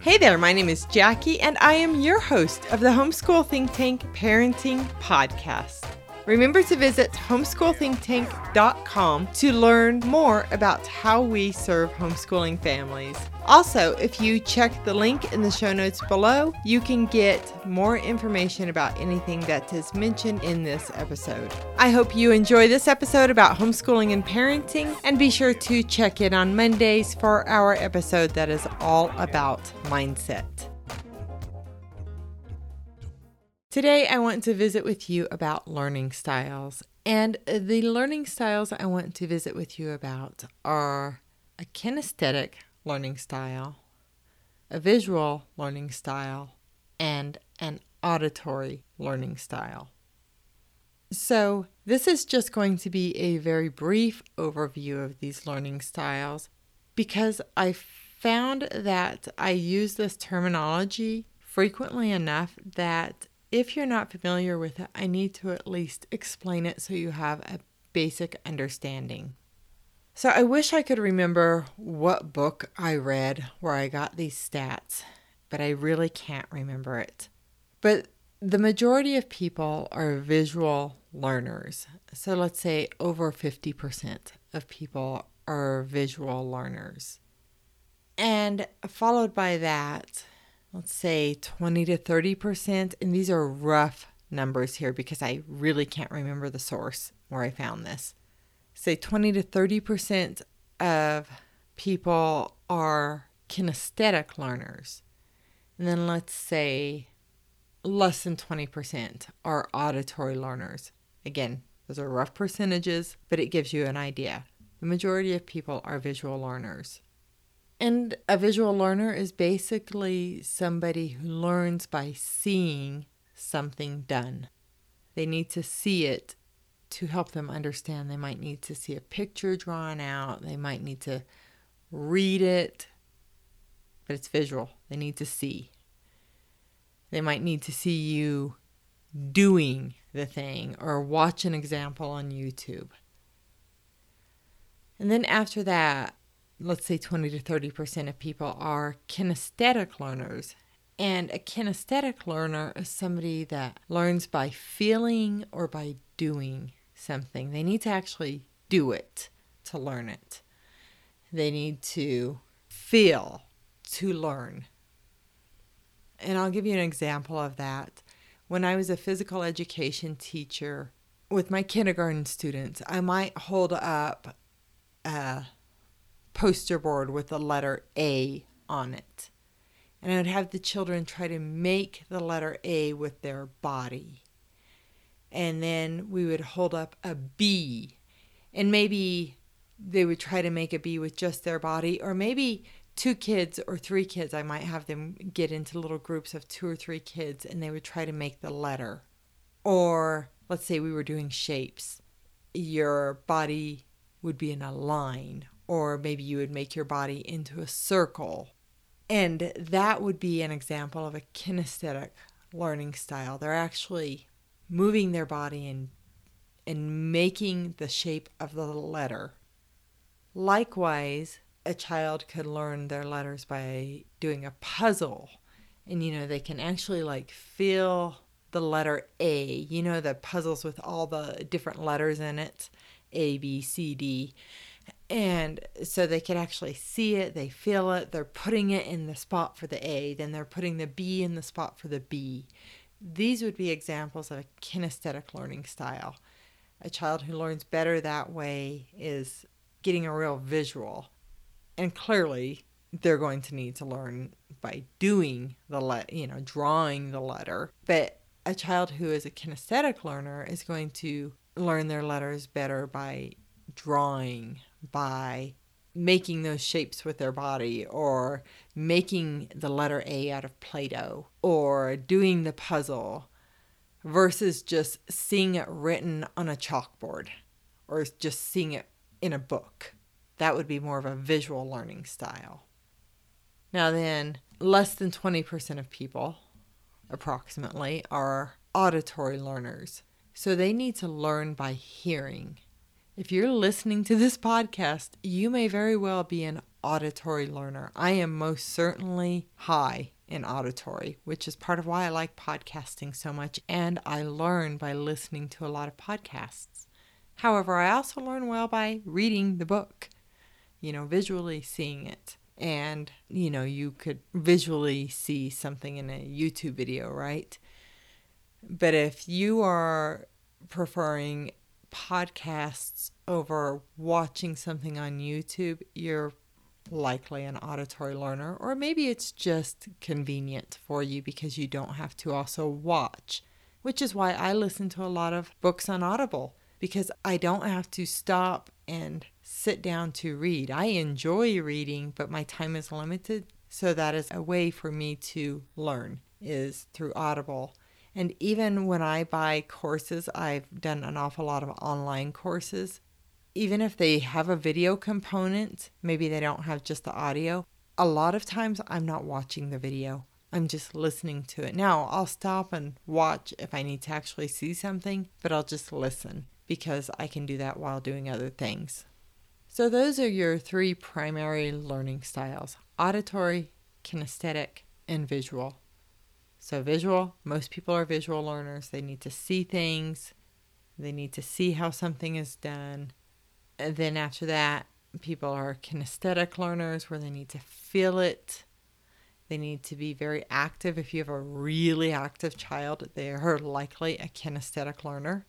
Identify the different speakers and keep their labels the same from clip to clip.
Speaker 1: Hey there, my name is Jackie, and I am your host of the Homeschool Think Tank Parenting Podcast. Remember to visit homeschoolthinktank.com to learn more about how we serve homeschooling families. Also, if you check the link in the show notes below, you can get more information about anything that is mentioned in this episode. I hope you enjoy this episode about homeschooling and parenting, and be sure to check in on Mondays for our episode that is all about mindset. Today, I want to visit with you about learning styles. And the learning styles I want to visit with you about are a kinesthetic learning style, a visual learning style, and an auditory learning style. So, this is just going to be a very brief overview of these learning styles because I found that I use this terminology frequently enough that if you're not familiar with it, I need to at least explain it so you have a basic understanding. So I wish I could remember what book I read where I got these stats, but I really can't remember it. But the majority of people are visual learners. So let's say over 50% of people are visual learners. And followed by that, let's say 20 to 30%. And these are rough numbers here because I really can't remember the source where I found this. Say 20 to 30% of people are kinesthetic learners. And then let's say less than 20% are auditory learners. Again, those are rough percentages, but it gives you an idea. The majority of people are visual learners. And a visual learner is basically somebody who learns by seeing something done. They need to see it to help them understand. They might need to see a picture drawn out, they might need to read it, but it's visual. They need to see. They might need to see you doing the thing or watch an example on YouTube. And then after that, let's say 20 to 30% of people are kinesthetic learners. And a kinesthetic learner is somebody that learns by feeling or by doing something. They need to actually do it to learn it. They need to feel to learn. And I'll give you an example of that. When I was a physical education teacher with my kindergarten students, I might hold up a poster board with the letter A on it. And I would have the children try to make the letter A with their body. And then we would hold up a B. And maybe they would try to make a B with just their body, or maybe two kids or three kids. I might have them get into little groups of two or three kids and they would try to make the letter. Or let's say we were doing shapes. Your body would be in a line or maybe you would make your body into a circle. And that would be an example of a kinesthetic learning style. They're actually moving their body and and making the shape of the letter. Likewise, a child could learn their letters by doing a puzzle. And you know, they can actually like feel the letter A, you know, the puzzles with all the different letters in it A, B, C, D. And so they can actually see it, they feel it, they're putting it in the spot for the A, then they're putting the B in the spot for the B. These would be examples of a kinesthetic learning style. A child who learns better that way is getting a real visual. And clearly, they're going to need to learn by doing the let, you know, drawing the letter. But a child who is a kinesthetic learner is going to learn their letters better by drawing by making those shapes with their body or making the letter A out of Play Doh or doing the puzzle versus just seeing it written on a chalkboard or just seeing it in a book. That would be more of a visual learning style. Now, then, less than 20% of people, approximately, are auditory learners. So they need to learn by hearing if you're listening to this podcast, you may very well be an auditory learner. I am most certainly high in auditory, which is part of why I like podcasting so much. And I learn by listening to a lot of podcasts. However, I also learn well by reading the book, you know, visually seeing it. And, you know, you could visually see something in a YouTube video, right? But if you are preferring podcasts over watching something on YouTube, you're likely an auditory learner, or maybe it's just convenient for you because you don't have to also watch, which is why I listen to a lot of books on Audible because I don't have to stop and sit down to read. I enjoy reading, but my time is limited, so that is a way for me to learn is through Audible. And even when I buy courses, I've done an awful lot of online courses. Even if they have a video component, maybe they don't have just the audio, a lot of times I'm not watching the video. I'm just listening to it. Now, I'll stop and watch if I need to actually see something, but I'll just listen because I can do that while doing other things. So, those are your three primary learning styles auditory, kinesthetic, and visual. So, visual, most people are visual learners. They need to see things, they need to see how something is done. And then, after that, people are kinesthetic learners where they need to feel it. They need to be very active. If you have a really active child, they are likely a kinesthetic learner.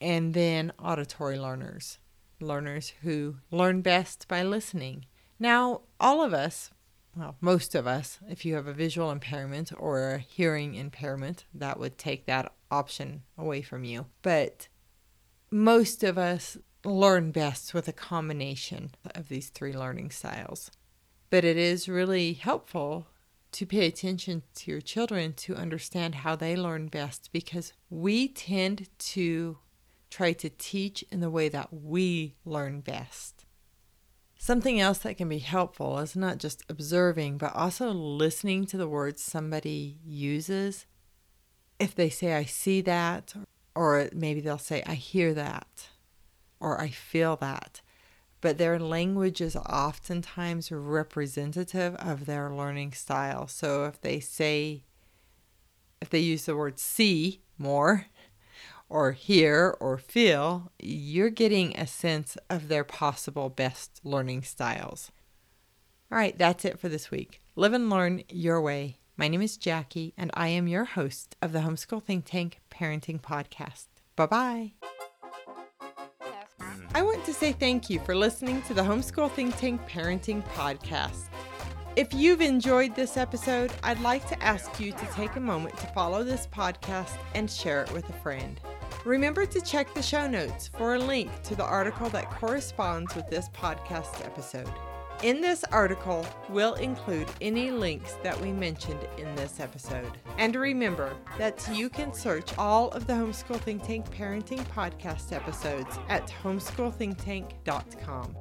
Speaker 1: And then, auditory learners, learners who learn best by listening. Now, all of us, well, most of us, if you have a visual impairment or a hearing impairment, that would take that option away from you. But most of us learn best with a combination of these three learning styles. But it is really helpful to pay attention to your children to understand how they learn best because we tend to try to teach in the way that we learn best. Something else that can be helpful is not just observing, but also listening to the words somebody uses. If they say, I see that, or maybe they'll say, I hear that, or I feel that. But their language is oftentimes representative of their learning style. So if they say, if they use the word see more, or hear or feel, you're getting a sense of their possible best learning styles. All right, that's it for this week. Live and learn your way. My name is Jackie, and I am your host of the Homeschool Think Tank Parenting Podcast. Bye bye. I want to say thank you for listening to the Homeschool Think Tank Parenting Podcast. If you've enjoyed this episode, I'd like to ask you to take a moment to follow this podcast and share it with a friend. Remember to check the show notes for a link to the article that corresponds with this podcast episode. In this article, we'll include any links that we mentioned in this episode. And remember that you can search all of the Homeschool Think Tank Parenting Podcast episodes at homeschoolthinktank.com.